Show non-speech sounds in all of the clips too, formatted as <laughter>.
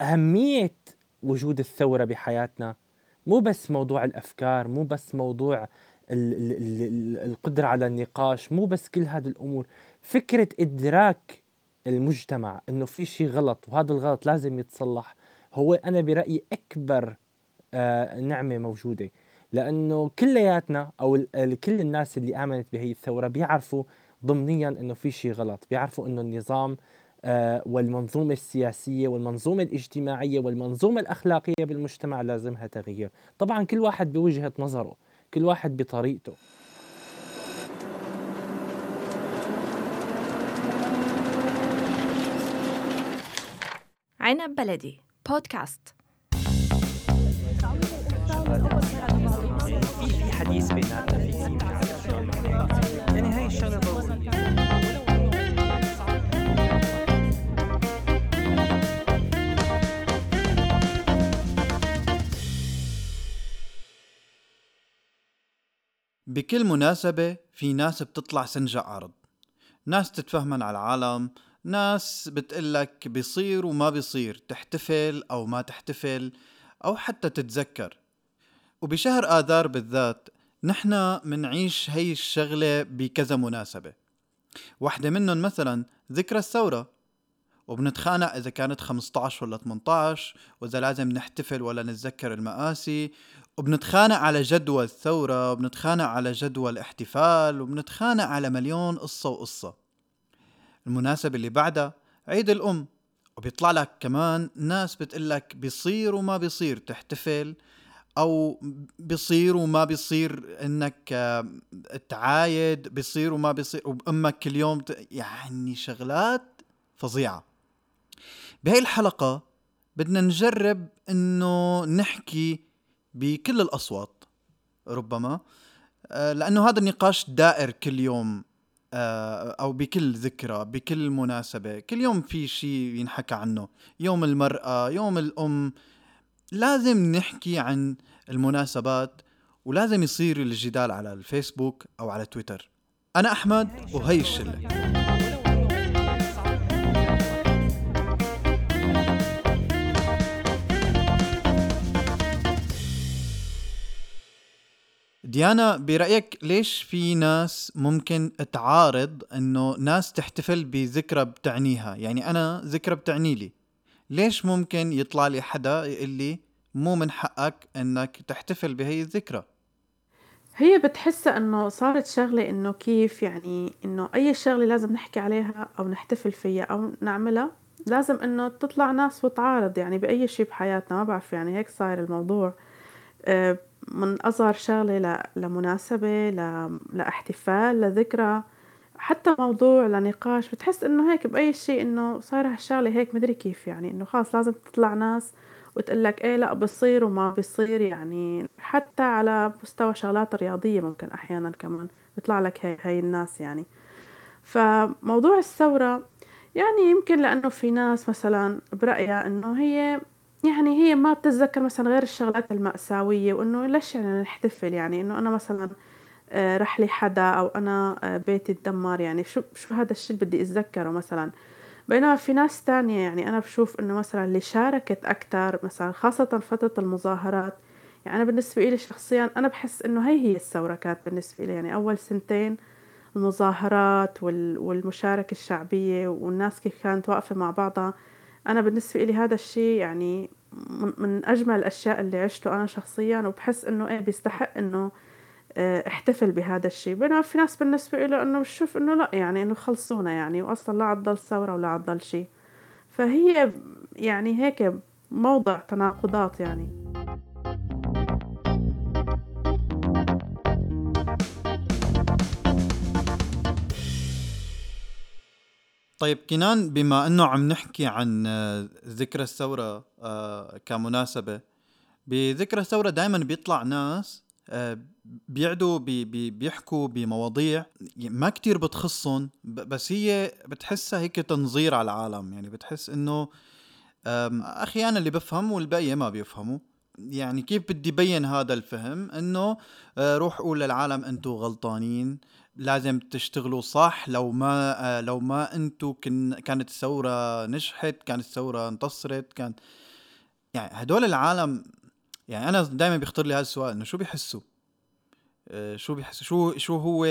أهمية وجود الثورة بحياتنا مو بس موضوع الأفكار مو بس موضوع ال ال ال القدرة على النقاش مو بس كل هذه الأمور. فكرة إدراك المجتمع إنه في شيء غلط وهذا الغلط لازم يتصلح هو أنا برأيي أكبر آه نعمة موجودة. لأنه كلياتنا أو كل الناس اللي آمنت بهي الثورة بيعرفوا ضمنيا إنه في شيء غلط بيعرفوا إنه النظام والمنظومة السياسية والمنظومة الاجتماعية والمنظومة الأخلاقية بالمجتمع لازمها تغيير. طبعا كل واحد بوجهة نظره كل واحد بطريقته. عنب بلدي بودكاست. في حديث بيناتنا في يعني هاي الشغلة بكل مناسبة في ناس بتطلع سنجة عرض ناس تتفهمن على العالم ناس بتقلك بيصير وما بيصير تحتفل أو ما تحتفل أو حتى تتذكر. وبشهر آذار بالذات نحنا منعيش هي الشغلة بكذا مناسبة. واحدة منهم مثلا ذكرى الثورة. وبنتخانق إذا كانت 15 ولا 18 وإذا لازم نحتفل ولا نتذكر المآسي وبنتخانق على جدوى الثورة وبنتخانق على جدوى الاحتفال وبنتخانق على مليون قصة وقصة. المناسبة اللي بعدها عيد الأم وبيطلع لك كمان ناس بتقلك بيصير وما بيصير تحتفل أو بيصير وما بيصير إنك آه، تعايد بيصير وما بيصير وامك كل يوم يعني شغلات فظيعة. بهي الحلقة بدنا نجرب إنه نحكي بكل الأصوات ربما. آه، لأنه هذا النقاش دائر كل يوم آه، أو بكل ذكرى بكل مناسبة. كل يوم في شيء ينحكى عنه. يوم المرأة يوم الأم. لازم نحكي عن المناسبات ولازم يصير الجدال على الفيسبوك أو على تويتر. أنا أحمد وهي الشلة. ديانا برأيك ليش في ناس ممكن تعارض إنه ناس تحتفل بذكرى بتعنيها؟ يعني أنا ذكرى بتعني لي. ليش ممكن يطلع لي حدا يقول لي مو من حقك إنك تحتفل بهي الذكرى؟ هي بتحسها إنه صارت شغلة إنه كيف يعني إنه أي شغلة لازم نحكي عليها أو نحتفل فيها أو نعملها لازم إنه تطلع ناس وتعارض يعني بأي شيء بحياتنا. ما بعرف يعني هيك صاير الموضوع. آه، من أصغر شغلة لمناسبة لإحتفال لذكرى حتى موضوع لنقاش. بتحس إنه هيك بأي شيء إنه صاير هالشغلة هيك مدري كيف يعني إنه خلاص لازم تطلع ناس وتقلك إيه لأ بصير وما بصير يعني. حتى على مستوى شغلات رياضية ممكن أحيانا كمان بيطلع لك هي هاي الناس يعني. فموضوع الثورة يعني يمكن لأنه في ناس مثلا برأيها إنه هي يعني هي ما بتتذكر مثلا غير الشغلات المأساوية وإنه ليش يعني نحتفل؟ يعني إنه أنا مثلا آه، رح لي حدا أو أنا آه، بيتي تدمر يعني شو شو هذا الشيء بدي أتذكره مثلا؟ بينما في ناس تانية يعني أنا بشوف إنه مثلا اللي شاركت أكتر مثلا خاصة فترة المظاهرات يعني أنا بالنسبة لي شخصيا أنا بحس إنه هي هي الثورة كانت بالنسبة لي يعني أول سنتين المظاهرات والمشاركة الشعبية والناس كيف كانت واقفة مع بعضها أنا بالنسبة لي هذا الشيء يعني من أجمل الأشياء اللي عشته أنا شخصيا وبحس إنه إيه بيستحق إنه آه، أحتفل بهذا الشيء بينما في ناس بالنسبة له إنه بشوف إنه لا يعني إنه خلصونا يعني وأصلا لا عضل ثورة ولا عضل شيء فهي يعني هيك موضع تناقضات يعني. طيب كنان بما أنه عم نحكي عن آه، ذكرى الثورة آه، كمناسبة بذكرى الثورة دائما بيطلع ناس آه، بيعدوا بي بي بيحكوا بمواضيع ما كتير بتخصهم بس هي بتحسها هيك تنظير على العالم. يعني بتحس إنه أخي أنا اللي بفهم والباقي ما بيفهموا. يعني كيف بدي بين هذا الفهم؟ إنه آه، روح قول للعالم أنتم غلطانين لازم تشتغلوا صح لو ما آه، لو ما أنتم كن كانت الثورة نجحت كانت الثورة انتصرت كان يعني هدول العالم يعني أنا دائما بيخطر لي هذا السؤال إنه شو بيحسوا؟ آه، شو بيحسوا شو شو هو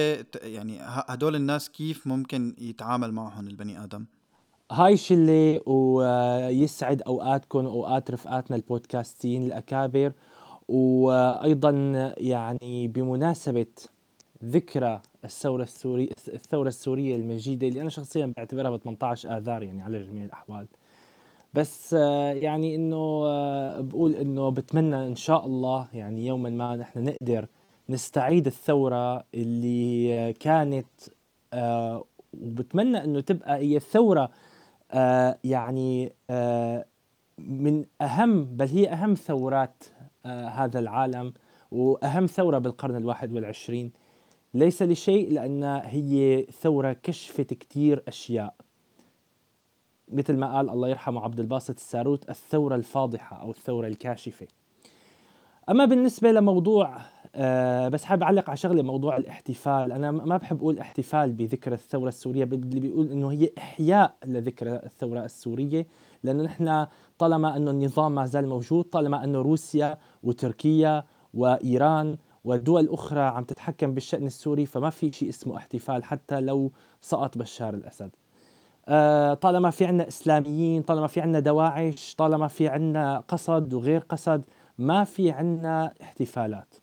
يعني هدول الناس كيف ممكن يتعامل معهم البني آدم؟ هاي شلة ويسعد أوقاتكم وأوقات رفقاتنا البودكاستين الأكابر وأيضا يعني بمناسبة ذكرى الثورة السورية الثورة السورية المجيدة اللي أنا شخصيا بعتبرها ب 18 آذار يعني على جميع الأحوال. بس يعني إنه بقول إنه بتمنى إن شاء الله يعني يوما ما نحن نقدر نستعيد الثورة اللي كانت آه، وبتمنى إنه تبقى هي الثورة آه، يعني آه، من أهم بل هي أهم ثورات هذا العالم وأهم ثورة بالقرن الواحد والعشرين. ليس لشيء لأن هي ثورة كشفت كتير أشياء. مثل ما قال الله يرحمه عبد الباسط الساروت الثورة الفاضحة أو الثورة الكاشفة. أما بالنسبة لموضوع أه بس حابب أعلق على شغله موضوع الاحتفال. أنا ما بحب أقول احتفال بذكرى الثورة السورية اللي بيقول إنه هي إحياء لذكرى الثورة السورية لأنه نحن طالما أنه النظام ما زال موجود طالما أنه روسيا وتركيا وإيران ودول أخرى عم تتحكم بالشأن السوري فما في شيء اسمه احتفال حتى لو سقط بشار الأسد. أه طالما في عنا إسلاميين طالما في عنا دواعش طالما في عنا قصد وغير قصد ما في عنا احتفالات.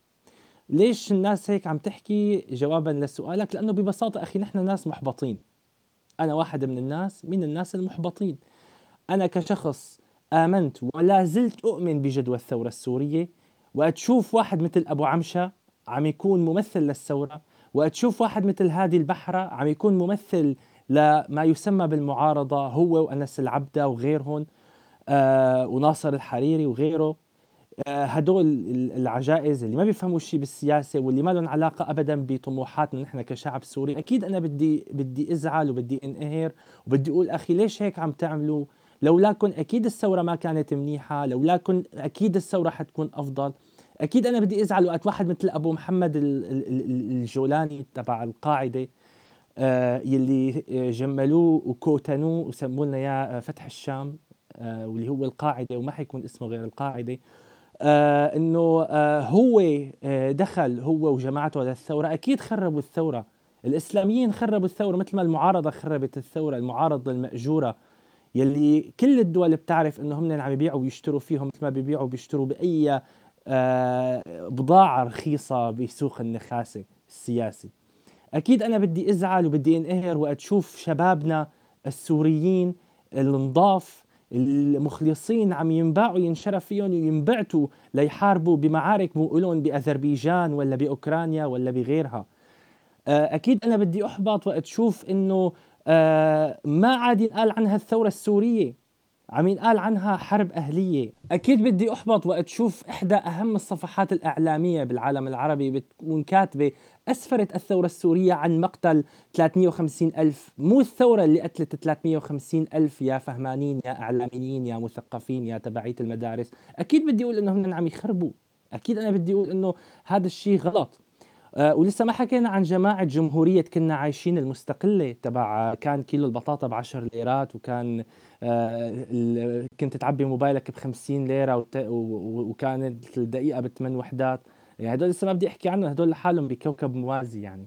ليش الناس هيك عم تحكي جوابا لسؤالك؟ لأنه ببساطة أخي نحن ناس محبطين. أنا واحد من الناس من الناس المحبطين. أنا كشخص آمنت ولا زلت أؤمن بجدوى الثورة السورية وأتشوف واحد مثل أبو عمشة عم يكون ممثل للثورة وأتشوف واحد مثل هادي البحرة عم يكون ممثل لما يسمى بالمعارضة هو وأنس العبدة وغيرهم آه وناصر الحريري وغيره. هدول العجائز اللي ما بيفهموا شيء بالسياسة واللي ما لهم علاقة ابدا بطموحاتنا نحن كشعب سوري. أكيد أنا بدي بدي أزعل وبدي أنقهر وبدي أقول أخي ليش هيك عم تعملوا؟ لولاكن أكيد الثورة ما كانت منيحة لولاكن أكيد الثورة حتكون أفضل. أكيد أنا بدي أزعل وقت واحد مثل أبو محمد الجولاني تبع القاعدة آه، يلي جملوه وكوتنوه وسموا لنا إياه فتح الشام آه، واللي هو القاعدة وما حيكون اسمه غير القاعدة. آه إنه آه هو آه دخل هو وجماعته للثوره أكيد خربوا الثورة. الإسلاميين خربوا الثورة مثل ما المعارضة خربت الثورة المعارضة المأجورة يلي كل الدول بتعرف إنه هم عم يبيعوا ويشتروا فيهم مثل ما بيبيعوا وبيشتروا بأي بضاعة رخيصة بسوق النخاسة السياسي. أكيد أنا بدي أزعل وبدي انقهر وقت شبابنا السوريين النضاف المخلصين عم ينباعوا ينشرف فيهم وينبعتوا ليحاربوا بمعارك بقولون بأذربيجان ولا بأوكرانيا ولا بغيرها. آه، أكيد أنا بدي أحبط وقت أشوف إنه آه، ما عاد ينقال عنها الثوره السورية. عم ينقال عنها حرب أهلية. أكيد بدي أحبط وقت شوف إحدى أهم الصفحات الإعلامية بالعالم العربي بتكون كاتبة أسفرت الثورة السورية عن مقتل 350 ألف. مو الثورة اللي قتلت 350 ألف يا فهمانين يا إعلاميين يا مثقفين يا تبعية المدارس. أكيد بدي أقول إنهم عم يخربوا. أكيد أنا بدي أقول إنه هذا الشيء غلط. ولسه ما حكينا عن جماعة جمهورية كنا عايشين المستقلة تبع كان كيلو البطاطا ب 10 ليرات وكان آه كنت تعبي موبايلك ب 50 ليرة وكانت الدقيقة بثمان وحدات. يعني هدول لسه ما بدي أحكي عنهم هدول لحالهم بكوكب موازي يعني.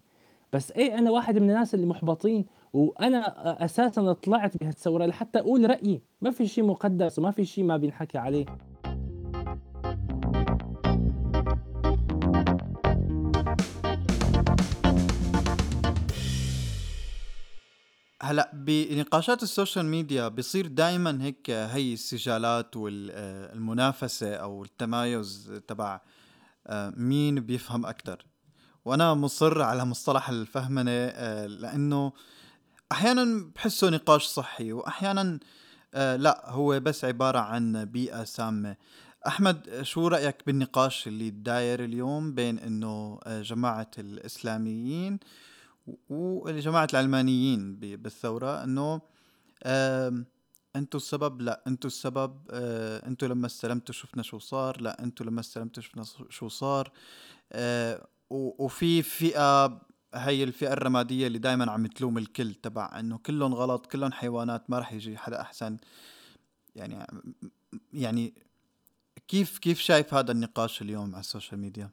بس إيه أنا واحد من الناس اللي محبطين وأنا أساسا طلعت بهالثورة لحتى أقول رأيي. ما في شيء مقدس وما في شيء ما بينحكى عليه. هلا بنقاشات ال social media بيصير دائما هيك هي السجالات والمنافسة أو التمايز تبع آه، مين بيفهم أكثر وأنا مصر على مصطلح الفهمنة آه، لأنه أحيانا بحسه نقاش صحي واحيانا آه، لا هو بس عبارة عن بيئة سامة. أحمد شو رأيك بالنقاش اللي داير اليوم بين إنه جماعة الإسلاميين وجماعه العلمانيين بالثورة إنه أنتوا السبب لا أنتوا السبب آه أنتوا لما استلمتوا شفنا شو صار لا أنتوا لما استلمتوا شفنا شو صار آه وفي فئة هي الفئة الرمادية اللي دائما عم تلوم الكل تبع إنه كلهم غلط كلهم حيوانات ما رح يجي حدا أحسن يعني يعني كيف كيف شايف هذا النقاش اليوم على ال social media؟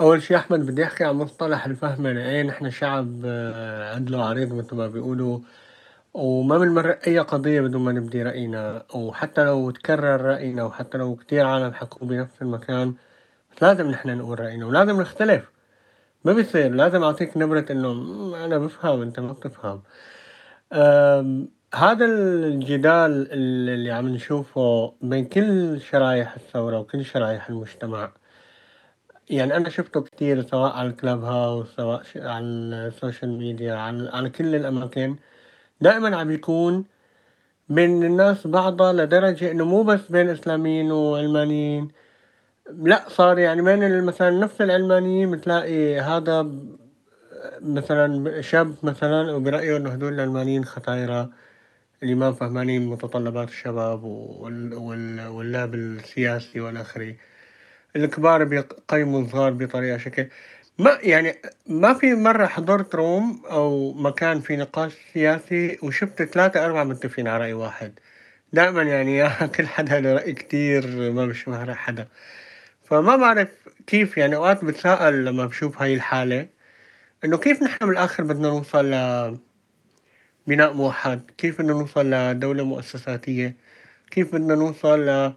أول شيء أحمد بدي أحكي عن مصطلح الفهم يعني إيه نحن شعب آه، عريض مثل ما بيقولوا وما بنمرق أي قضية بدون ما نبدي رأينا وحتى لو تكرر رأينا وحتى لو كتير عالم حكوا بنفس المكان لازم نحن نقول رأينا ولازم نختلف. ما بيصير لازم أعطيك نبرة إنه أنا بفهم أنت ما بتفهم. هذا الجدال اللي عم نشوفه بين كل شرايح الثورة وكل شرايح المجتمع يعني أنا شفته كتير سواء على الكلوب هاوس سواء على ال social media على, على كل الأماكن. دائما عم يكون بين الناس بعضها لدرجة إنه مو بس بين إسلاميين وعلمانيين لا صار يعني بين مثلا نفس العلمانيين بتلاقي هذا مثلا شاب مثلا وبرأيه إنه هدول العلمانيين ختايرة اللي ما فهمانين متطلبات الشباب واللعب السياسي والآخري الكبار بيقيموا الصغار بطريقة شكل. ما يعني ما في مرة حضرت روم أو مكان في نقاش سياسي وشفت ثلاثة أربعة متفقين على رأي واحد. دائما يعني <laughs> كل حدا له رأي كتير ما بيشبه رأي حدا. فما بعرف كيف يعني أوقات بتساءل لما بشوف هاي الحالة إنه كيف نحن بالآخر بدنا نوصل لبناء موحد؟ كيف بدنا نوصل لدولة مؤسساتية؟ كيف بدنا نوصل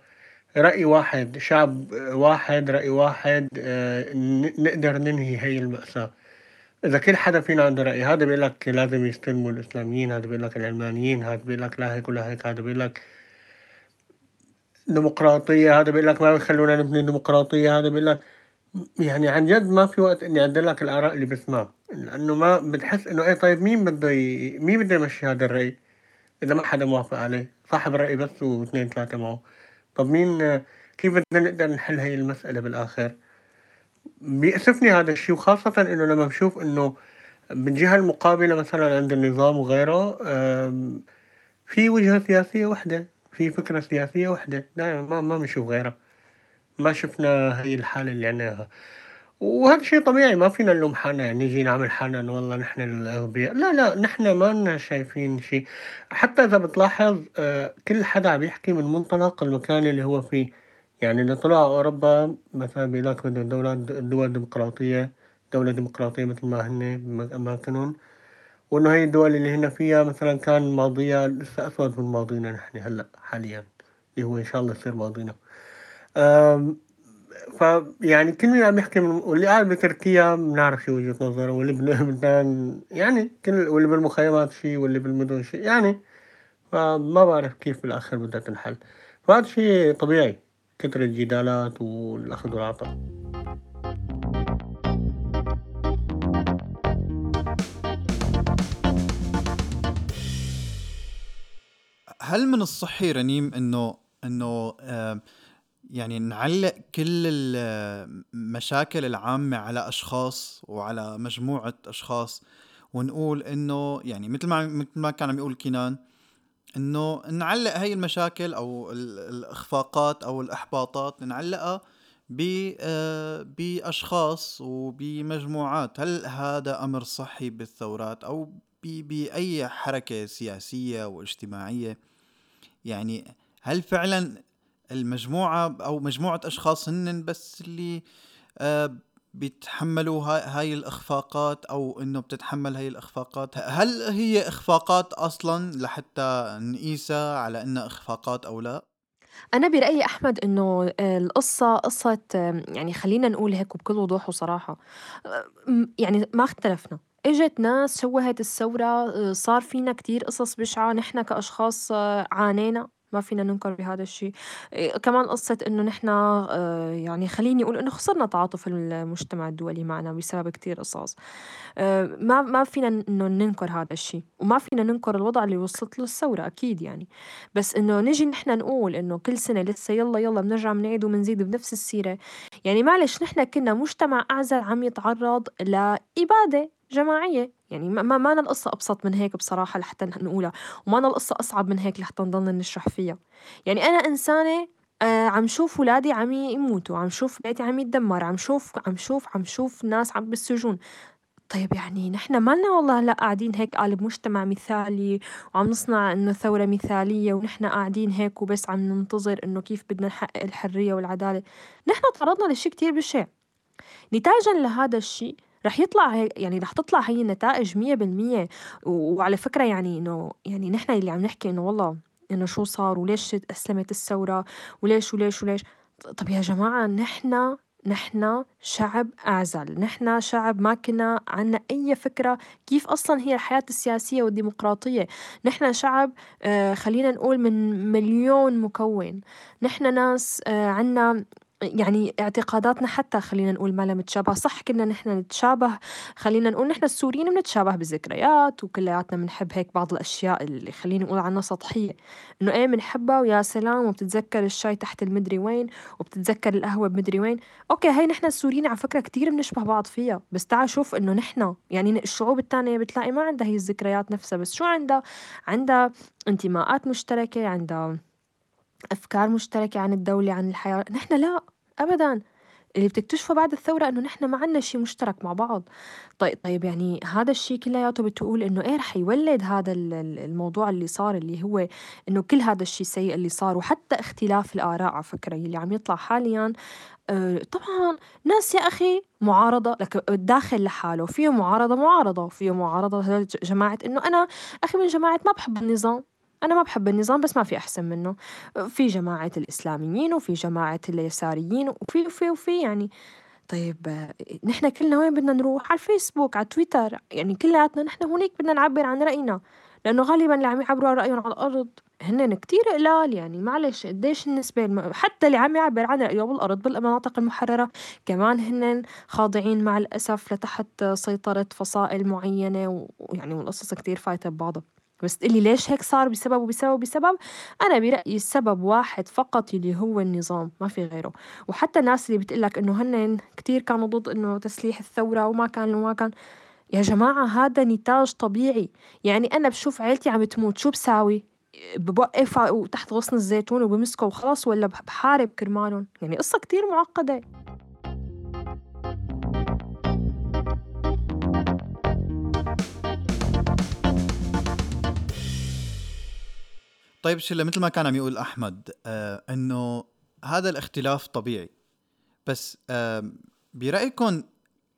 رأي واحد شعب واحد رأي واحد آه، نقدر ننهي هي المأساة. إذا كل حدا فينا عنده رأي هذا بيقول لك لازم يستلموا الإسلاميين هذا بيقول لك العلمانيين هذا بيقول لك لا هيك ولا هيك هذا بيقول لك ديمقراطية هذا بيقول لك ما بيخلونا نبني ديمقراطية هذا بيقول لك يعني عن جد ما في وقت إني أعدل لك الآراء اللي بسمعها. لأنه ما بتحس إنه إيه طيب مين بده ي... مين بده يمشي هذا الرأي؟ إذا ما حدا موافق عليه صاحب الرأي بس واثنين ثلاثة معه. طب مين كيف بدنا نقدر نحل هاي المسألة بالآخر؟ بيأسفني هذا الشيء وخاصة إنه لما بشوف إنه بالجهة المقابلة مثلا عند النظام وغيره في وجهة سياسية وحدة في فكرة سياسية وحدة دائما ما ما بنشوف غيرها. ما شفنا هاي الحالة اللي عناها وهذا شيء طبيعي ما فينا نلوم حالنا يعني نيجي نعمل حالنا والله نحن الأغبياء. لا لا نحن ما شايفين شيء. حتى إذا بتلاحظ آه، كل حدا عم يحكي من منطلق المكان اللي هو فيه. يعني اللي طلع أوروبا مثلا بيقول لك بدهم دول ديمقراطية دولة ديمقراطية مثل ما هن بأماكنهم وإنه هي الدول اللي هن فيها مثلا كان ماضيها لسه أسود من ماضينا نحن هلأ حاليا اللي هو إن شاء الله يصير ماضينا. فيعني كل مين عم يحكي من واللي قاعد بتركيا بنعرف شو وجهة نظره واللي بلبنان <laughs> يعني كل واللي بالمخيمات شيء واللي بالمدن شيء يعني فما بعرف كيف بالآخر بدها تنحل. فهذا شيء طبيعي كتر الجدالات والأخذ والعطاء. هل من الصحي رنيم انه إنه آه يعني نعلق كل المشاكل العامة على أشخاص وعلى مجموعة أشخاص ونقول إنه يعني مثل ما مثل ما كان عم يقول كينان إنه نعلق هاي المشاكل أو الإخفاقات أو الإحباطات نعلقها آه، بأشخاص وبمجموعات. هل هذا أمر صحي بالثورات أو بأي حركة سياسية واجتماعية؟ يعني هل فعلا المجموعة أو مجموعة أشخاص هن بس اللي آه بيتحملوا هاي الإخفاقات أو إنه بتتحمل هاي الإخفاقات. هل هي إخفاقات أصلا لحتى نقيسها على إنها إخفاقات أو لا؟ أنا برأيي أحمد إنه القصة قصة يعني خلينا نقول هيك بكل وضوح وصراحة يعني ما اختلفنا. إجت ناس شوهت الثورة صار فينا كتير قصص بشعة نحن كأشخاص عانينا. ما فينا ننكر بهذا الشيء. كمان قصة إنه نحن آه، يعني خليني أقول إنه خسرنا تعاطف المجتمع الدولي معنا بسبب كتير قصص. آه، ما ما فينا إنه ننكر هذا الشيء وما فينا ننكر الوضع اللي وصلت له الثورة أكيد يعني. بس إنه نجي نحن نقول إنه كل سنة لسه يلا يلا بنرجع بنعيد وبنزيد بنفس السيرة. يعني معلش نحن كنا مجتمع أعزل عم يتعرض لإبادة. جماعية. يعني ما ما مانا القصة أبسط من هيك بصراحة لحتى نقولها ومانا القصة أصعب من هيك لحتى نضلنا نشرح فيها. يعني أنا إنسانة آه عم شوف ولادي عم يموتوا عم شوف بيتي عم يتدمر عم شوف عم شوف عم شوف ناس عم بالسجون. طيب يعني نحن مالنا والله هلأ قاعدين هيك قالب مجتمع مثالي وعم نصنع إنه ثورة مثالية ونحن قاعدين هيك وبس عم ننتظر إنه كيف بدنا نحقق الحرية والعدالة. نحن تعرضنا لشي كتير بشع نتاجًا لهذا الشي رح يطلع يعني رح تطلع هي النتائج مية بالمية. وعلى فكرة يعني إنه يعني نحن اللي عم نحكي إنه والله إنه شو صار وليش أسلمت الثورة وليش وليش وليش. طب يا جماعة نحن نحن شعب أعزل نحن شعب ما كنا عنا أي فكرة كيف أصلا هي الحياة السياسية والديمقراطية. نحن شعب آه خلينا نقول من مليون مكون. نحن ناس آه عنا يعني اعتقاداتنا حتى خلينا نقول ما لها متشابهة صح كنا نحن نتشابه خلينا نقول نحن السوريين بنتشابه بالذكريات وكلياتنا بنحب هيك بعض الأشياء اللي خلينا نقول عنها سطحية. إنه إيه بنحبها؟ ويا سلام وبتتذكر الشاي تحت المدري وين؟ وبتتذكر القهوة بمدري وين؟ أوكي هاي نحن السوريين على فكرة كتير بنشبه بعض فيها. بس تعال شوف إنه نحن يعني الشعوب التانية بتلاقي ما عندها هي الذكريات نفسها بس شو عندها؟ عندها انتماءات مشتركة عندها أفكار مشتركة عن الدولة عن الحياة. نحن لا أبدا. اللي بتكتشفه بعد الثورة إنه نحن ما عنا شي مشترك مع بعض. طيب طيب يعني هذا الشي كلياته بتقول إنه إيه رح يولد هذا الموضوع اللي صار اللي هو إنه كل هذا الشي السيء اللي صار وحتى اختلاف الآراء على فكرة اللي عم يطلع حاليا. أه طبعا ناس يا أخي معارضة لك الداخل لحاله فيه معارضة معارضة فيه معارضة جماعة إنه أنا أخي من جماعة ما بحب النظام. أنا ما بحب النظام بس ما في أحسن منه. في جماعة الإسلاميين وفي جماعة اليساريين وفي وفي وفي يعني طيب نحن كلنا وين بدنا نروح؟ على الفيسبوك على تويتر يعني كلياتنا نحن هونيك بدنا نعبر عن رأينا. لأنه غالبا اللي عم يعبروا عن رأيهم على الأرض هن كتير قلال يعني معلش قديش النسبة الم... حتى اللي عم يعبر عن رأيه بالأرض بالمناطق المحررة كمان هن خاضعين مع الأسف لتحت سيطرة فصائل معينة ويعني والقصص كتير فايتة ببعضها. بس تقلي ليش هيك صار بسبب وبسبب وبسبب؟ أنا برأيي السبب واحد فقط اللي هو النظام ما في غيره. وحتى الناس اللي بتقلك إنه هن كتير كانوا ضد إنه تسليح الثورة وما كان وما كان. يا جماعة هذا نتاج طبيعي. يعني أنا بشوف عيلتي عم تموت شو بساوي؟ بوقف تحت غصن الزيتون وبمسكه وخلاص ولا بحارب كرمالهم؟ يعني قصة كتير معقدة. طيب شله مثل ما كان عم يقول أحمد آه إنه هذا الاختلاف طبيعي. بس آه برايكم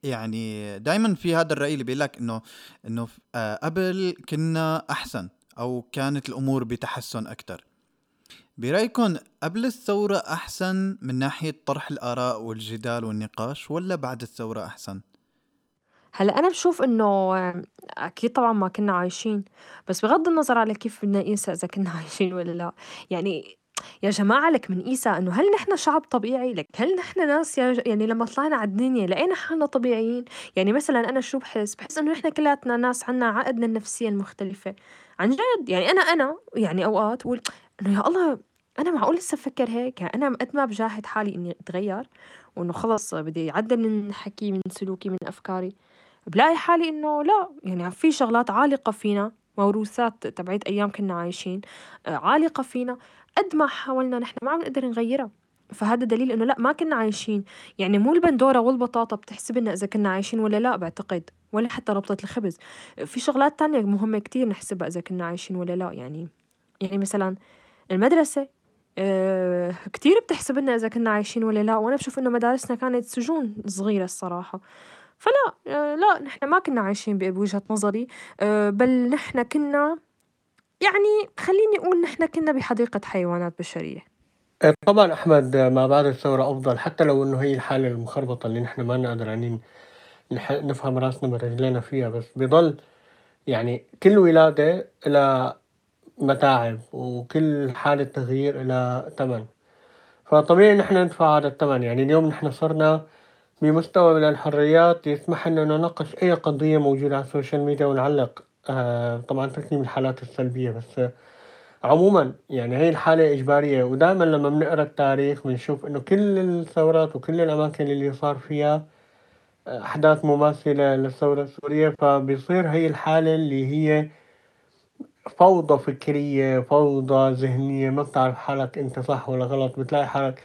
يعني دائما في هذا الرأي اللي بيقول لك إنه إنه آه قبل كنا أحسن أو كانت الأمور بتحسن أكثر برايكم قبل الثورة أحسن من ناحية طرح الآراء والجدال والنقاش ولا بعد الثورة أحسن؟ هلأ أنا بشوف إنه أكيد طبعًا ما كنّا عايشين، بس بغض النظر على كيف بدنا نقيسها إذا كنّا <laughs> عايشين ولا لأ، يعني يا جماعة لك بنقيسها إنه هل نحن شعب طبيعي؟ لك هل نحن ناس يعني لمّا طلعنا على الدنيا لقينا حالنا طبيعيين؟ يعني مثلًا أنا شو باحس؟ باحس إنه نحن كلّياتنا ناس عنا عقدنا النفسية المختلفة، عن جد يعني أنا أنا يعني أوقات بقول إنه يا الله أنا معقول لسّه بفكّر هيك؟ يعني أنا قد ما بجاهد حالي إني أتغيّر وإنه خلص بدي أعدّل من حكيي، من سلوكي، من أفكاري. بلاقي حالي إنه لأ يعني في شغلات عالقة فينا موروثات تبعت أيام كنا عايشين آه، عالقة فينا قد ما حاولنا نحن ما عم نقدر نغيرها. فهذا دليل إنه لا ما كنا عايشين. يعني مو البندورة والبطاطا بتحسب لنا إذا كنا عايشين ولا لا بعتقد. ولا حتى ربطة الخبز. في شغلات تانية مهمة كتير نحسبها إذا كنا عايشين ولا لا يعني يعني مثلا المدرسة أه كتير بتحسب لنا إذا كنا عايشين ولا لا وأنا بشوف إنه مدارسنا كانت سجون صغيرة الصراحة. فلا آه، لا نحن ما كنا عايشين بوجهة نظري آه، بل نحن كنا يعني خليني أقول نحن كنا بحديقة حيوانات بشرية. آه، طبعا أحمد ما بعد الثورة أفضل حتى لو إنه هي الحالة المخربطة اللي نحن ما نقدر يعني نفهم رأسنا من رجلينا فيها بس بضل يعني كل ولادة لها متاعب وكل حالة تغيير لها ثمن فطبيعي نحن ندفع هذا الثمن يعني اليوم نحن صرنا بمستوى من الحريات يسمح لنا نناقش أي قضية موجودة على السوشيال ميديا ونعلق آه طبعا تكليم الحالات السلبية. بس آه عموما يعني هي الحالة إجبارية. ودائما لما بنقرأ التاريخ بنشوف إنه كل الثورات وكل الأماكن اللي صار فيها أحداث مماثلة للثورة السورية. فبيصير هي الحالة اللي هي فوضى فكرية فوضى ذهنية ما بتعرف حالك أنت صح ولا غلط بتلاقي حالك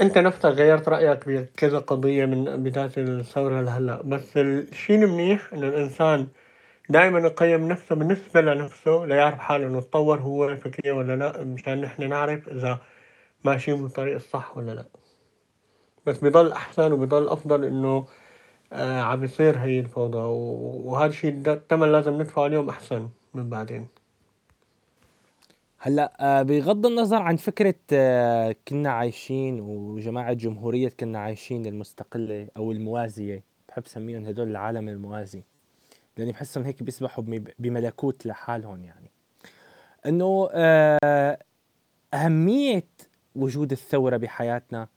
أنت نفسك غيرت رأيك بكذا قضية من بداية الثورة لهلأ. بس الشيء المنيح إنه الإنسان دائما يقيم نفسه بالنسبة لنفسه ليعرف حاله إنه تطور هو فكريا ولا لأ مشان نحن نعرف إذا ماشيين بالطريق الصح ولا لأ. بس بضل أحسن وبضل أفضل إنه آه عم بيصير هي الفوضى وهذا الشيء الثمن لازم ندفعه اليوم أحسن من بعدين. هلأ آه، بغض النظر عن فكرة آه، كنا عايشين وجماعة جمهورية كنا عايشين المستقلة أو الموازية بحب سميهم هدول العالم الموازي لأني بحسهم هيك بيسبحوا بملكوت لحالهم يعني. إنه آه، أهمية وجود الثورة بحياتنا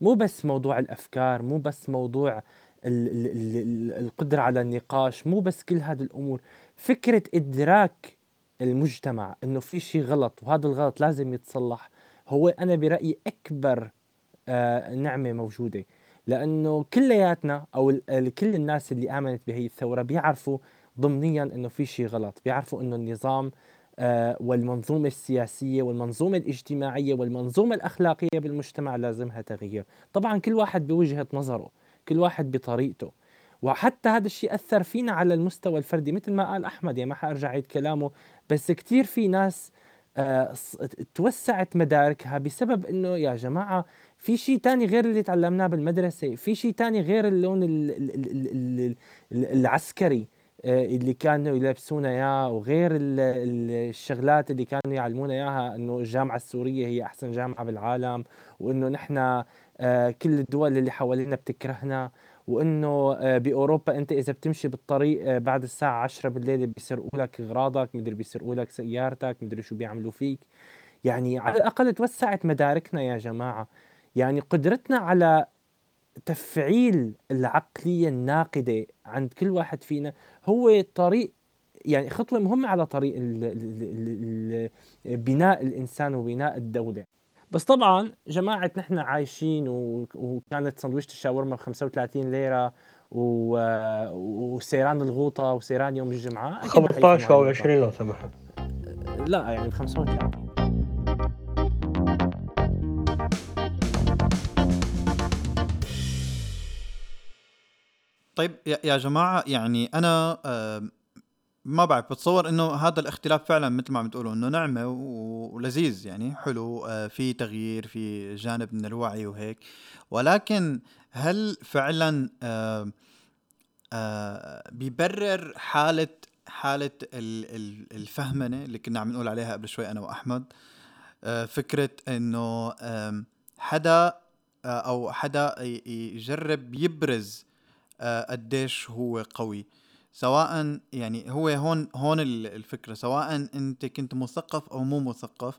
مو بس موضوع الأفكار مو بس موضوع القدرة على النقاش مو بس كل هذه الأمور. فكرة إدراك المجتمع إنه في شيء غلط وهذا الغلط لازم يتصلح هو أنا برأيي أكبر آه نعمة موجودة. لأنه كلياتنا أو كل الناس اللي آمنت بهي الثورة بيعرفوا ضمنيا إنه في شيء غلط بيعرفوا إنه النظام آه والمنظومة السياسية والمنظومة الاجتماعية والمنظومة الأخلاقية بالمجتمع لازمها تغيير. طبعا كل واحد بوجهة نظره. كل واحد بطريقته. وحتى هذا الشيء أثر فينا على المستوى الفردي مثل ما قال أحمد يعني ما حأرجع عيد كلامه بس كثير في ناس آه توسعت مداركها بسبب إنه يا جماعة في شيء تاني غير اللي تعلمناه بالمدرسة في شيء تاني غير اللون العسكري آه، اللي كانوا يلبسونا إياه وغير الشغلات اللي كانوا يعلمونا إياها إنه الجامعة السورية هي أحسن جامعة بالعالم وإنه نحن كل الدول اللي حوالينا بتكرهنا وإنه آه، بأوروبا أنت إذا بتمشي بالطريق آه، بعد الساعة 10 بالليل بيسرقوا لك أغراضك مدري بيسرقوا لك سيارتك مدري شو بيعملوا فيك. يعني على الأقل توسعت مداركنا يا جماعة. يعني قدرتنا على تفعيل العقلية الناقدة عند كل واحد فينا هو طريق يعني خطوة مهمة على طريق بناء الإنسان وبناء الدولة. بس طبعا جماعة نحن عايشين وكانت سندويشه الشاورما ب 35 ليرة و... وسيران الغوطة وسيران يوم الجمعة 15 أو 20 لو سمحت. لا يعني ب 35 طيب يا جماعة يعني أنا ما بعرف بتصور إنه هذا الاختلاف فعلا مثل ما عم تقولوا إنه نعمة ولذيذ يعني حلو آه، في تغيير في جانب من الوعي وهيك. ولكن هل فعلا آه، آه، بيبرر حالة حالة الفهمنة اللي كنا عم نقول عليها قبل شوي أنا وأحمد؟ فكرة إنه حدا أو حدا يجرب يبرز قديش هو قوي. سواء يعني هو هون هون الفكرة سواء انت كنت مثقف أو مو مثقف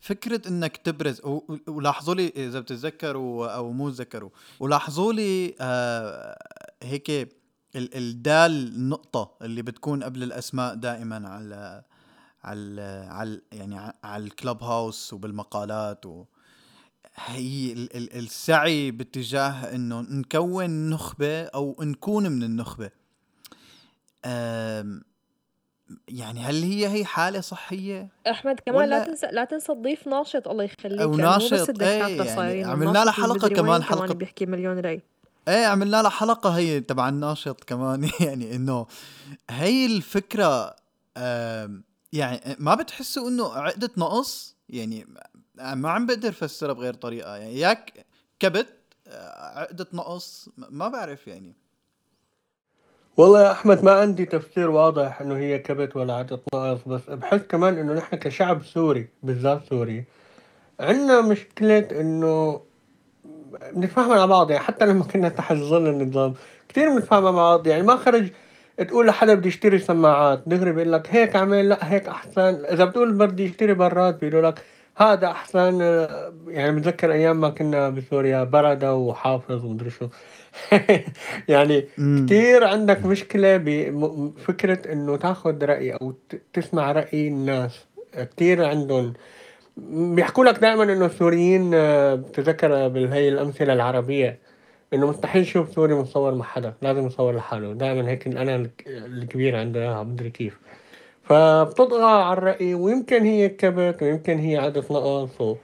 فكرة انك تبرز ولاحظوا لي إذا بتتذكروا أو مو تذكروا ولاحظوا لي آه هيك الدال النقطة اللي بتكون قبل الأسماء دائما على على على يعني على الكلب هاوس وبالمقالات و هي السعي باتجاه انه نكون نخبة أو نكون من النخبة. يعني هل هي هي حالة صحية؟ أحمد كمان لا تنسى لا تنسى تضيف ناشط الله يخليك أو يعني ناشط إيه يعني عملنا لها حلقة كمان حلقة. كمان بيحكي مليون ري إيه عملنا لها حلقة هي تبع الناشط كمان <laughs> يعني إنه هي الفكرة يعني ما بتحسوا إنه عقدة نقص؟ يعني ما عم بقدر أفسرها بغير طريقة يعني يا كبت آه، عقدة نقص ما بعرف يعني. والله يا أحمد ما عندي تفسير واضح إنه هي كبت ولا عقد نقص بس بحس كمان إنه نحن كشعب سوري بالذات سوري عندنا مشكلة إنه بنتفاهم مع بعض يعني حتى لما كنا تحت ظل النظام كثير بنتفاهم مع بعض يعني ما خرجك تقول لحدا بدي اشتري سماعات دغري بيقول لك هيك اعمل لا هيك أحسن إذا بتقول بدي اشتري براد بيقولوا لك هذا أحسن يعني بتذكر أيام ما كنا بسوريا برده وحافظ ومدري شو. <laughs> يعني كثير عندك مشكلة بفكرة إنه تاخذ رأي أو تسمع رأي الناس. كثير عندهم. بيحكوا لك دائما إنه السوريين بتذكر بالهي الأمثلة العربية إنه مستحيل يشوف سوري مصور مع حدا لازم يصور لحاله. دائما هيك أنا الكبير عنده إياها مدري كيف. فبتطغى على الرأي ويمكن هي كبت ويمكن هي عدت نقص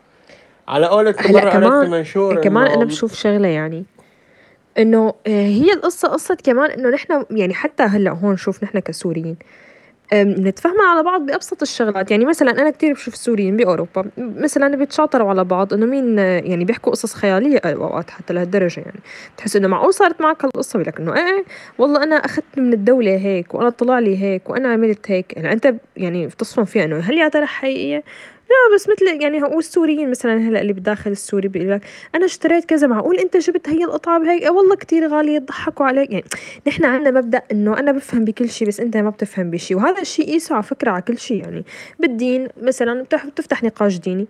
على قولة هلا مرة قرأت كمان منشور كمان أنا بشوف شغلة يعني إنه آه، هي القصة قصة كمان إنه نحن يعني حتى هلأ هون شوف نحن كسوريين بنتفاهم على بعض بأبسط الشغلات. يعني مثلا أنا كتير بشوف السوريين بأوروبا مثلا بيتشاطروا على بعض إنه مين يعني بيحكوا قصص خيالية أوقات حتى لهالدرجة يعني. بتحس إنه معقول صارت معك هالقصة؟ بيقول لك إنه إيه والله أنا أخذت من الدولة هيك وأنا طلع لي هيك وأنا عملت هيك. يعني أنت يعني بتصفن فيها إنه هل يا ترى حقيقية لا بس مثل يعني هو السوريين مثلا هلأ اللي بداخل السوري بيقول لك أنا اشتريت كذا معقول أنت جبت هي القطعه بهيك أه والله كتير غالية ضحكوا عليك. يعني نحن عندنا مبدأ إنه أنا بفهم بكل شيء بس أنت ما بتفهم بشيء. وهذا الشيء قيسه على فكرة على كل شيء. يعني بالدين مثلا بتفتح نقاش ديني.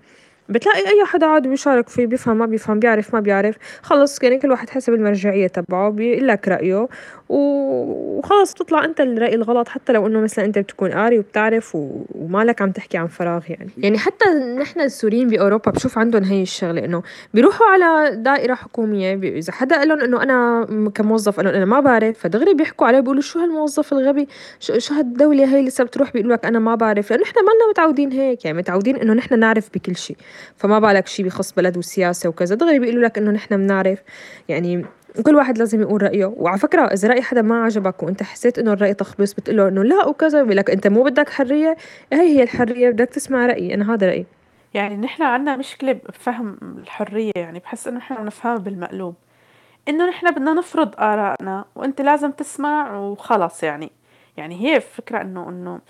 بتلاقي أي حدا عاد بيشارك فيه بيفهم ما بيفهم بيعرف ما بيعرف. خلص يعني كل واحد حسب المرجعية تبعه بيقول لك رايه وخلص بتطلع أنت الرأي الغلط حتى لو إنه مثلا أنت بتكون قاري وبتعرف ومالك عم تحكي عن فراغ يعني. يعني حتى نحن السوريين بأوروبا بشوف عندهم هي الشغلة إنه بيروحوا على دائرة حكومية إذا حدا قال لهم إنه أنا كموظف قال أنا ما بعرف فدغري بيحكوا عليه بيقولوا شو هالموظف الغبي؟ شو هالدولة هي لسه بتروح بيقولوا لك أنا ما بعرف لأنه نحن ما متعودين هيك يعني متعودين إنه نحن نعرف بكل شيء. فما بالك شيء بخص بلد وسياسة وكذا. دغري بيقولوا لك إنه نحن بنعرف يعني كل واحد لازم يقول رأيه. وعلى فكرة إذا رأي حدا ما عجبك وأنت حسيت إنه الرأي تخبص بتقول له إنه لا وكذا بيقول لك أنت مو بدك حرية هي هي الحرية بدك تسمع رأيي. أنا هذا رأيي. يعني نحن عندنا مشكلة بفهم الحرية. يعني بحس إنه نحن بنفهمها بالمقلوب. إنه نحن بدنا نفرض آرائنا وأنت لازم تسمع وخلص يعني. يعني هي الفكرة إنه إنه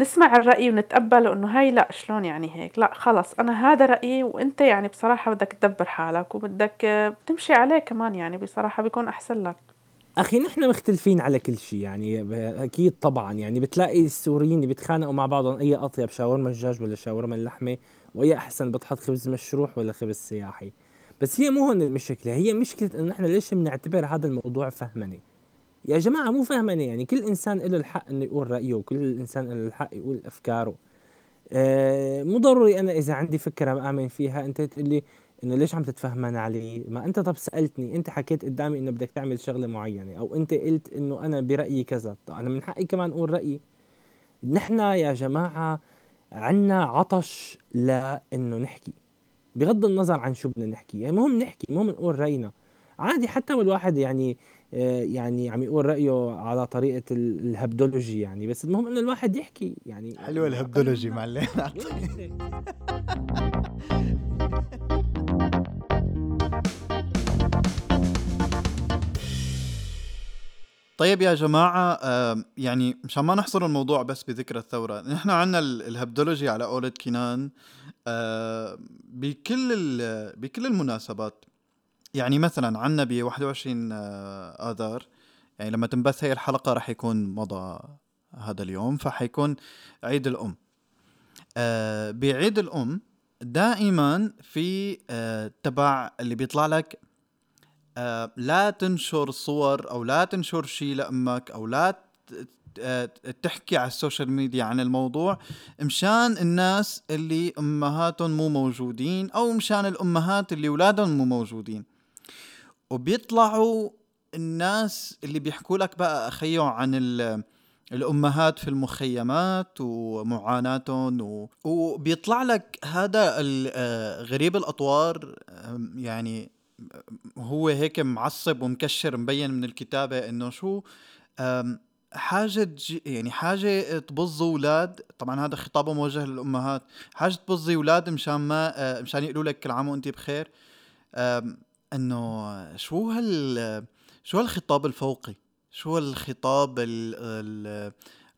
نسمع الرأي ونتقبله إنه هاي لأ شلون يعني هيك؟ لأ خلص أنا هذا رأيي وأنت يعني بصراحة بدك تدبر حالك وبدك تمشي عليه كمان يعني بصراحة بيكون أحسن لك. أخي نحن مختلفين على كل شيء يعني أكيد طبعا يعني بتلاقي السوريين بيتخانقوا مع بعضهم أي أطيب شاورما الدجاج ولا شاورما اللحمة؟ وأي أحسن بتحط خبز مشروح ولا خبز سياحي؟ بس هي مو هون المشكلة هي مشكلة إنه نحن ليش بنعتبر هذا الموضوع فهمني؟ يا جماعة مو فاهماني يعني كل إنسان له الحق إنه يقول رأيه وكل إنسان له الحق يقول أفكاره. آه مو ضروري أنا إذا عندي فكرة مآمن فيها أنت تقول لي إنه ليش عم تتفهمن علي؟ ما أنت طب سألتني أنت حكيت قدامي إنه بدك تعمل شغلة معينة أو أنت قلت إنه أنا برأيي كذا. طب أنا من حقي كمان أقول رأيي. نحن يا جماعة عنا عطش لإنه نحكي بغض النظر عن شو بدنا نحكي. يعني مهم نحكي مهم نقول رأينا. عادي حتى والواحد يعني آه، يعني عم يقول رأيه على طريقة الهبدولوجي يعني. بس المهم إنه الواحد يحكي يعني. حلوة الهبدولوجي معلم. <laughs> طيب يا جماعة يعني مشان ما نحصر الموضوع بس بذكرى الثورة نحن عنا الهبدولوجي على قولة كنان بكل بكل المناسبات. يعني مثلا عنا ب 21 آه، آذار يعني لما تنبث هي الحلقة راح يكون مضى هذا اليوم فحيكون عيد الأم. آه بعيد الأم دائما في آه تبع اللي بيطلع لك آه لا تنشر صور أو لا تنشر شيء لأمك أو لا آه، تحكي على ال social media عن الموضوع مشان الناس اللي أمهاتهم مو موجودين أو مشان الأمهات اللي أولادهم مو موجودين. وبيطلعوا الناس اللي بيحكوا لك بقى اخيو عن الأمهات في المخيمات ومعاناتهم و... وبيطلع لك هذا آه، غريب الأطوار يعني هو هيك معصب ومكشر مبين من الكتابة إنه شو حاجة يعني حاجة تبظ أولاد طبعا هذا خطابه موجه للأمهات حاجة تبظي أولاد مشان ما آه، مشان يقولوا لك كل عام وأنت بخير إنه شو هال شو هالخطاب الفوقي؟ شو الخطاب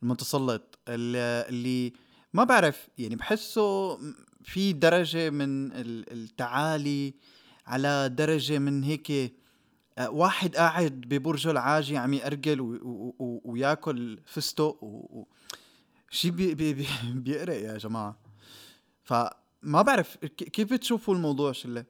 المتسلط اللي ما بعرف يعني بحسه في درجة من التعالي على درجة من هيك آه، واحد قاعد ببرجه العاجي عم يأرجل وياكل فستق و... شيء بي بي بي <laughs> بيقرق يا جماعة. فما بعرف كيف بتشوفوا الموضوع شله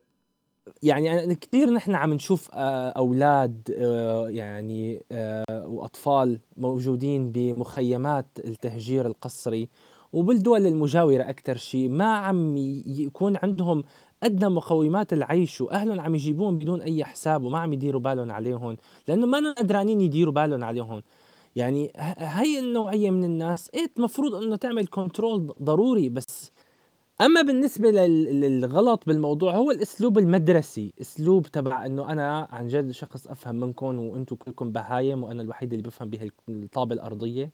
يعني كثير نحن عم نشوف آه، أولاد آه، يعني آه، وأطفال موجودين بمخيمات التهجير القسري. وبالدول المجاورة أكثر شيء ما عم يكون عندهم أدنى مقومات العيش وأهلهم عم يجيبوهم بدون أي حساب وما عم يديروا بالهم عليهم لأنه ما قدرانين يديروا بالهم عليهم. يعني هي النوعية من الناس. إيه المفروض إنه تعمل كنترول ضروري بس أما بالنسبة للغلط بالموضوع هو الأسلوب المدرسي. أسلوب تبع إنه أنا عن جد شخص أفهم منكم وأنتم كلكم بهايم وأنا الوحيد اللي بفهم بهالطابه الأرضية.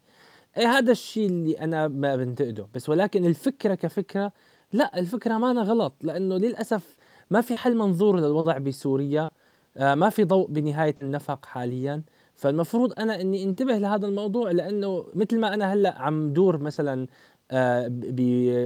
إيه هذا الشيء اللي أنا ما بنتقده. بس ولكن الفكرة كفكرة لا الفكرة ما أنا غلط. لأنه للأسف ما في حل منظور للوضع بسوريا. آه، ما في ضوء بنهاية النفق حاليا. فالمفروض أنا إني انتبه لهذا الموضوع لأنه مثل ما أنا هلأ عم دور مثلا آه،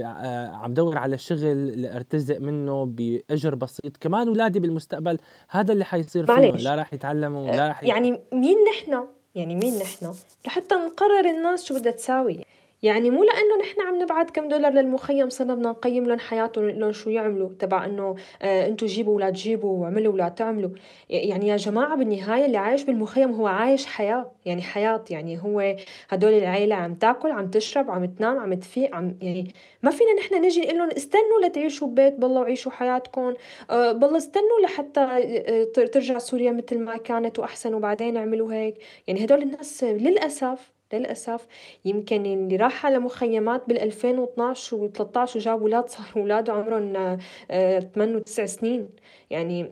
آه، عم دور على شغل ارتزق منه بأجر بسيط كمان اولادي بالمستقبل. هذا اللي حيصير فيهم. لا راح يتعلموا لا راح يعني مين نحن؟ يعني مين نحن؟ لحتى نقرر الناس شو بدها تساوي. يعني مو لأنه نحن عم نبعت كم دولار للمخيم صرنا بدنا نقيم لهم حياتهم لهم شو يعملوا تبع إنه آه أنتم جيبوا ولا تجيبوا واعملوا ولا تعملوا. يعني يا جماعة بالنهاية اللي عايش بالمخيم هو عايش حياة يعني حياة يعني هو هدول العيلة عم تاكل عم تشرب عم تنام عم تفيق عم يعني ما فينا نحن نجي نقول لهم استنوا لتعيشوا ببيت بالله وعيشوا حياتكم آه بالله استنوا لحتى آه ترجع سوريا مثل ما كانت وأحسن وبعدين اعملوا هيك. يعني هدول الناس للأسف للأسف يمكن اللي راح على مخيمات بال 2012 و13 وجاب أولاد صاروا أولاده عمرهم آه، ثمان وتسع سنين. يعني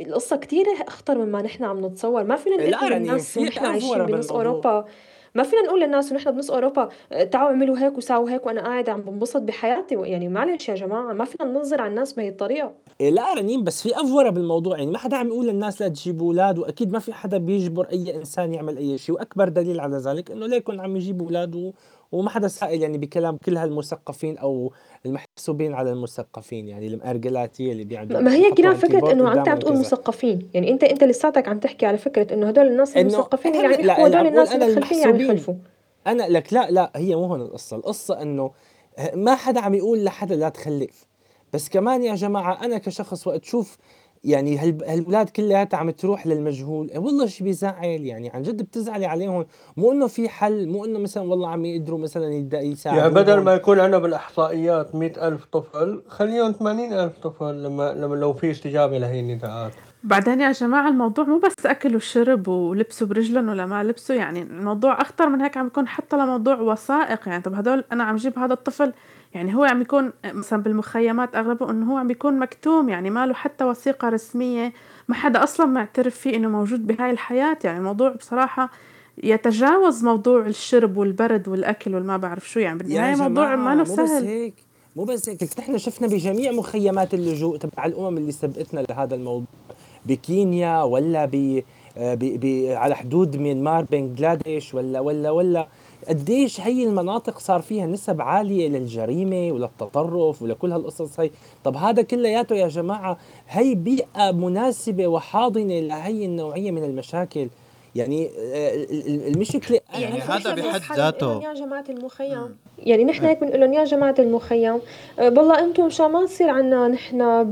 القصة كتير أخطر مما نحن عم نتصور. ما فينا نقول يعني للناس نحن عايشين بنص أوروبا. ما فينا نقول للناس ونحن بنص أوروبا آه، تعالوا اعملوا هيك وساووا هيك وأنا قاعد عم بنبسط بحياتي يعني معلش يا جماعة ما فينا ننظر على الناس بهي الطريقة. إيه لا رنين بس في أفورة بالموضوع يعني ما حدا عم يقول للناس لا تجيبوا أولاد وأكيد ما في حدا بيجبر أي إنسان يعمل أي شيء وأكبر دليل على ذلك إنه ليكن عم يجيبوا أولاد وما حدا سائل يعني بكلام كل هالمثقفين أو المحسوبين على المثقفين يعني المأرجلاتية اللي بيعملوا ما هي كمان فكرة إنه انت عم تقول مثقفين. يعني انت أنت لساتك عم تحكي على فكرة إنه هدول الناس المثقفين اللي عم يحكوا هدول الناس المخلفين عم يخلفوا أنا لك لا لا هي مو هون القصة. القصة إنه ما حدا عم يقول لحدا لا تخلف. بس كمان يا جماعة أنا كشخص وقت شوف يعني هالولاد كلياتها عم تروح للمجهول. إيه والله شيء بيزعل يعني عن جد بتزعلي عليهم. مو إنه في حل مو إنه مثلا والله عم يقدروا مثلا يساعدوا يعني بدل ما يكون عندنا بالاحصائيات مئة ألف طفل خليهم ثمانين ألف طفل لما لما لو في استجابة لهي النداءات. بعدين يا جماعة الموضوع مو بس أكل وشرب ولبسوا برجلهم ولا ما لبسوا يعني الموضوع أخطر من هيك عم يكون حتى لموضوع وثائق. يعني طب هدول أنا عم جيب هذا الطفل يعني هو عم يكون مثلا بالمخيمات أغلبه إنه هو عم بيكون مكتوم يعني ما له حتى وثيقة رسمية ما حدا أصلا معترف فيه إنه موجود بهاي الحياة. يعني الموضوع بصراحة يتجاوز موضوع الشرب والبرد والأكل والما بعرف شو. يعني بالنهاية موضوع ما سهل مو بس هيك مو بس هيك. نحن شفنا بجميع مخيمات اللجوء تبع الأمم اللي سبقتنا لهذا الموضوع؟ بكينيا ولا ب على حدود ميانمار بنغلاديش ولا ولا ولا قديش هي المناطق صار فيها نسب عالية للجريمة وللتطرف ولكل هالقصص هي؟ طب هذا كلياته يا جماعة هي بيئة مناسبة وحاضنة لهي النوعية من المشاكل؟ يعني آه، المشكلة يعني, يعني هذا بحد ذاته يا جماعة المخيم. يعني نحن هيك بنقول لهم يا جماعة المخيم آه، بالله أنتم مشان ما يصير عنا نحن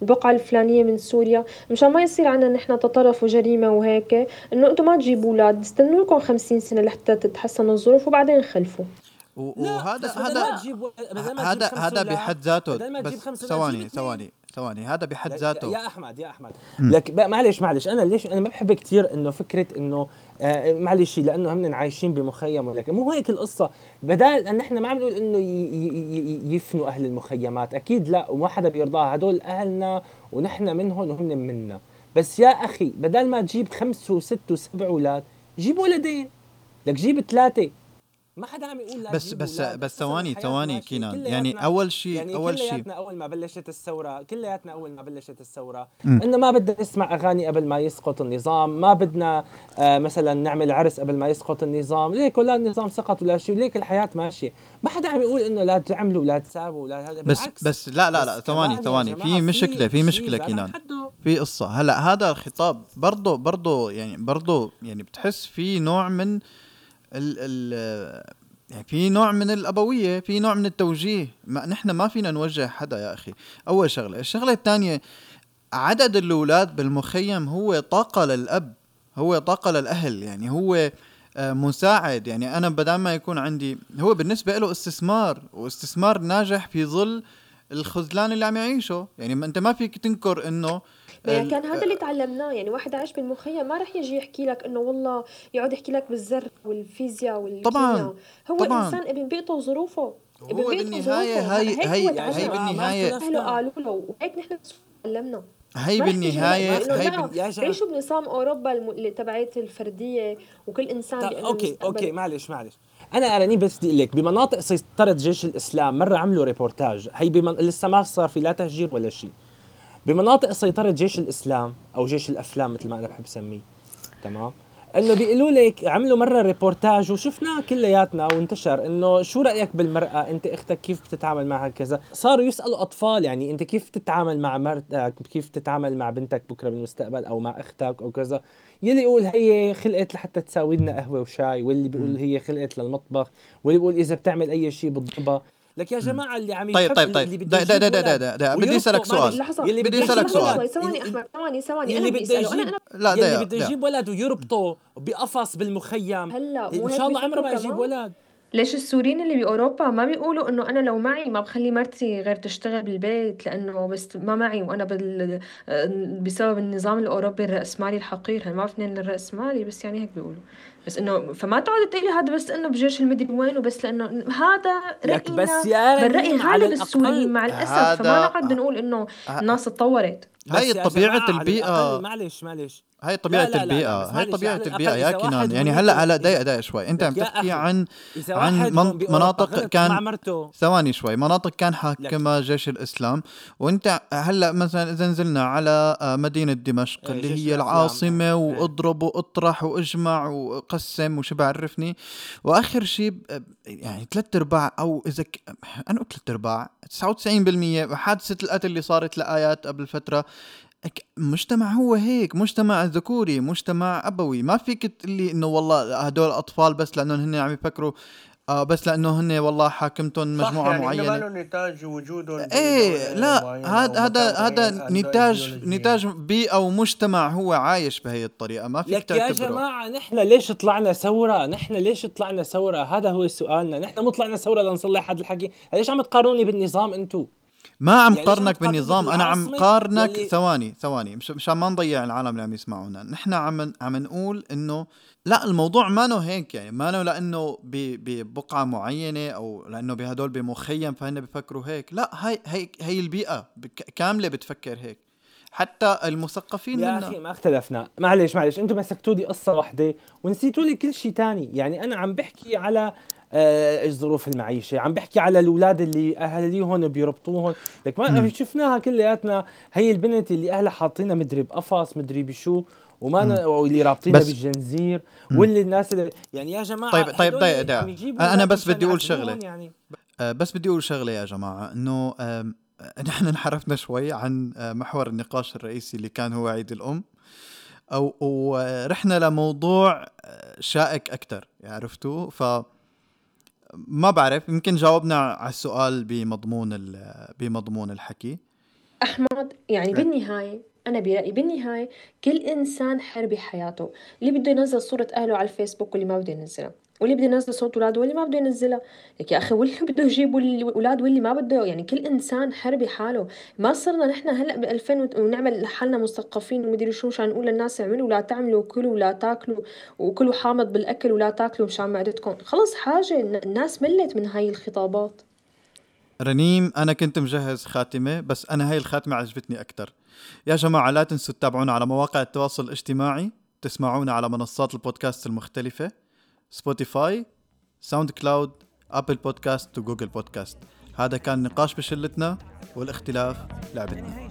بالبقعه الفلانية من سوريا مشان ما يصير عنا نحن تطرف وجريمة وهيك إنه أنتم ما تجيبوا أولاد استنوا لكم 50 سنة لحتى تتحسن الظروف وبعدين خلفوا. وهذا هذا هذا هذا بحد ذاته بس ثواني ثواني. ثواني هذا بحد ذاته؟ يا أحمد يا أحمد. لك معلش معلش أنا ليش أنا ما بحب كثير إنه فكرة إنه آه معلش لأنه هم عايشين بمخيم ولكن مو هيك القصة. بدل إن إحنا ما عم نقول إنه يفنوا أهل المخيمات أكيد لا وما حدا بيرضاها. هدول أهلنا ونحن منهم وهم منا. بس يا أخي بدل ما تجيب خمس وست وسبع أولاد جيب ولدين. لك جيب ثلاثة. ما حدا عم يقول بس بس بس ثواني ثواني كينان. يعني أول شيء يعني أول شيء كلياتنا أول ما بلشت الثورة كلياتنا أول ما بلشت الثورة إنه ما بدنا نسمع أغاني قبل ما يسقط النظام ما بدنا آه مثلا نعمل عرس قبل ما يسقط النظام. ليك ولا النظام سقط ولا شيء ليك الحياة ماشية. ما حدا عم يقول إنه لا تعملوا لا تساووا لا هذا بس بس لا لا لا ثواني ثواني. في مشكلة في مشكلة كينان. في قصة. هلأ هذا الخطاب برضه برضه يعني برضه يعني بتحس في نوع من ال ال يعني في نوع من الأبوية في نوع من التوجيه. ما نحن ما فينا نوجه حدا يا أخي. أول شغلة. الشغلة الثانية عدد الأولاد بالمخيم هو طاقة للأب هو طاقة للأهل. يعني هو آه، مساعد. يعني أنا بدل ما يكون عندي هو بالنسبة له استثمار واستثمار ناجح في ظل الخذلان اللي عم يعيشه يعني ما أنت ما فيك تنكر إنه ال- كان هذا اللي تعلمناه. يعني واحد عايش بالمخيم ما رح يجي يحكي لك إنه والله يقعد يحكي لك بالذرة والفيزياء والكيمياء. طبعاً، هو طبعاً. انسان ابن بيئته وظروفه. ابن هو بيئته بالنهاية وظروفه. هي- بالنهاية- اهله قالوا له. وهيك نحن تعلمنا. هي بالنهاية هي بال... يا جماعة. بيعيشوا بنظام أوروبا الم- اللي تبعت الفردية وكل إنسان okay. okay معلش معلش. أنا أراني بس بدي لك بمناطق سيطرة جيش الإسلام مرة عملوا ريبورتاج. هي بمن... لسه ما صار في لا تهجير ولا شيء. بمناطق سيطرة جيش الإسلام أو جيش الأفلام مثل ما أنا بحب أسميه تمام؟ إنه بيقولوا لك عملوا مرة ريبورتاج وشفناه كلياتنا وانتشر إنه شو رأيك بالمرأة؟ أنت أختك كيف بتتعامل معها كذا؟ صاروا يسألوا أطفال يعني أنت كيف تتعامل مع مرتك؟ كيف تتعامل مع بنتك بكرة بالمستقبل أو مع أختك أو كذا؟ يلي يقول هي خلقت لحتى تساوي لنا قهوة وشاي واللي بيقول هي خلقت للمطبخ واللي بيقول إذا بتعمل أي شيء بتضربها لك يا جماعة اللي عم طيب يحب طيب طيب. اللي بده دا دا دا دا دا دا بدي أسألك سؤال. يلي بدي يجيب سؤال. ثواني أحمد ثواني ثواني. اللي بده يجيب لا دقيقة بده. يجيب ولد ويربطه بقفص بالمخيم. هلا إن شاء الله عمره ما يجيب؟ ولد. ليش السوريين اللي بأوروبا ما بيقولوا إنه أنا لو معي ما بخلي مرتي غير تشتغل بالبيت لأنه بس ما معي وأنا بال... بسبب النظام الأوروبي الرأسمالي الحقير. هلا ما بعرف الراسمالي بس يعني هيك بيقولوا. بس إنه فما تقعد تقولي هذا بس إنه بجيش المدري وين وبس لأنه هذا رأينا بس يا بالرأي السوريين الأقل. مع الأسف هذا- فما نقعد نقول إنه الناس اتطورت هاي البيئة. الأقل معلش معلش. هاي طبيعة لا، لا، لا، البيئة. بس هاي البيئة. الأقل يا كنان يعني هلأ هلأ دقيقة دقيقة شوي. أنت عم تحكي عن عن من- مناطق كان- ثواني شوي. مناطق كان حاكمها جيش الإسلام. وأنت هلأ مثلا إذا نزلنا على آه، مدينة دمشق إيه، اللي هي. العاصمة إيه. وأضرب وأطرح وأجمع وقسم وشو بعرفني. وآخر شيء ب- يعني ثلاث أرباع أو إذا ك... أنا ثلاث أرباع. 99% حادثة القتل اللي صارت لآيات قبل فترة. ك- مجتمع هو هيك مجتمع ذكوري مجتمع أبوي. ما فيك تقلي إنه والله هدول أطفال بس لأنهم هن عم يفكروا آه بس لأنه هن والله حاكمتهم صح مجموعة يعني معينة ما له نتاج وجودهم إيه لا هذا هذا هذا نتاج. نتاج بيئه ومجتمع هو عايش بهي الطريقة ما فيك لك يا جماعة نحن ليش طلعنا ثورة؟ نحن ليش طلعنا ثورة؟ هذا هو سؤالنا، نحن مو طلعنا ثورة لنصلح هذا الحكي، ليش عم تقارنوني بالنظام أنتو؟ ما عم يعني قارنك بالنظام؟ أنا عم قارنك يلي- ثواني ثواني مش مشان ما نضيع العالم اللي عم يسمعونا. نحن عم عم نقول إنه لا الموضوع ما نو هيك يعني. ما نو لأنه ب- ببقعة معينة أو لأنه بهدول بمخيم فهن بفكروا هيك. لا هي هي هي البيئة كاملة بتفكر هيك. حتى المثقفين يا منا أخي ما اختلفنا، معلش معلش أنتم مسكتوا لي قصة واحدة ونسيتوا لي كل شيء تاني، يعني أنا عم بحكي على ظروف المعيشة، عم بحكي على الأولاد اللي اهاليهم بيربطوهم، لك ما شفناها كلياتنا. هي البنت اللي أهلها حاطينها مدري بقفص مدري بشو وما ن... واللي رابطينها بالجنزير واللي الناس اللي يعني يا جماعة طيب- طيب يجيبوا أنا أولاد بس بدي يعذبوهم شغلة. يعني. آه، بس بدي أقول شغلة يا جماعة إنه <laughs> نحن انحرفنا شوي عن آه، محور النقاش الرئيسي اللي كان هو عيد الأم. أو ورحنا لموضوع آه، شائك أكثر عرفتوا؟ ف ما بعرف يمكن جاوبنا على السؤال بمضمون بمضمون الحكي. أحمد يعني إيه. بالنهاية أنا برأيي بالنهاية كل إنسان حر بحياته. اللي بده ينزل صورة أهله على الفيسبوك واللي ما بده ينزلها واللي بده ينزل صوت اولاده واللي ما بده ينزلها لك يا أخي واللي <laughs> بده يجيب الاولاد واللي ما بده يعني كل إنسان حر بحاله. ما صرنا نحن هلأ ب 2000 ونعمل حالنا مثقفين ومدري شو مشان نقول للناس اعملوا ولا تعملوا كلوا ولا تاكلوا وكلوا حامض بالأكل ولا تاكلوا مشان معدتكم. خلص حاجة الناس ملت من هاي الخطابات. رنيم أنا كنت مجهز خاتمة بس أنا هاي الخاتمة عجبتني أكثر يا جماعة لا تنسوا تتابعونا على مواقع التواصل الاجتماعي تسمعونا على منصات البودكاست المختلفة. Spotify SoundCloud Apple Podcast و Google Podcast هذا كان نقاش بشلتنا والاختلاف لعبتنا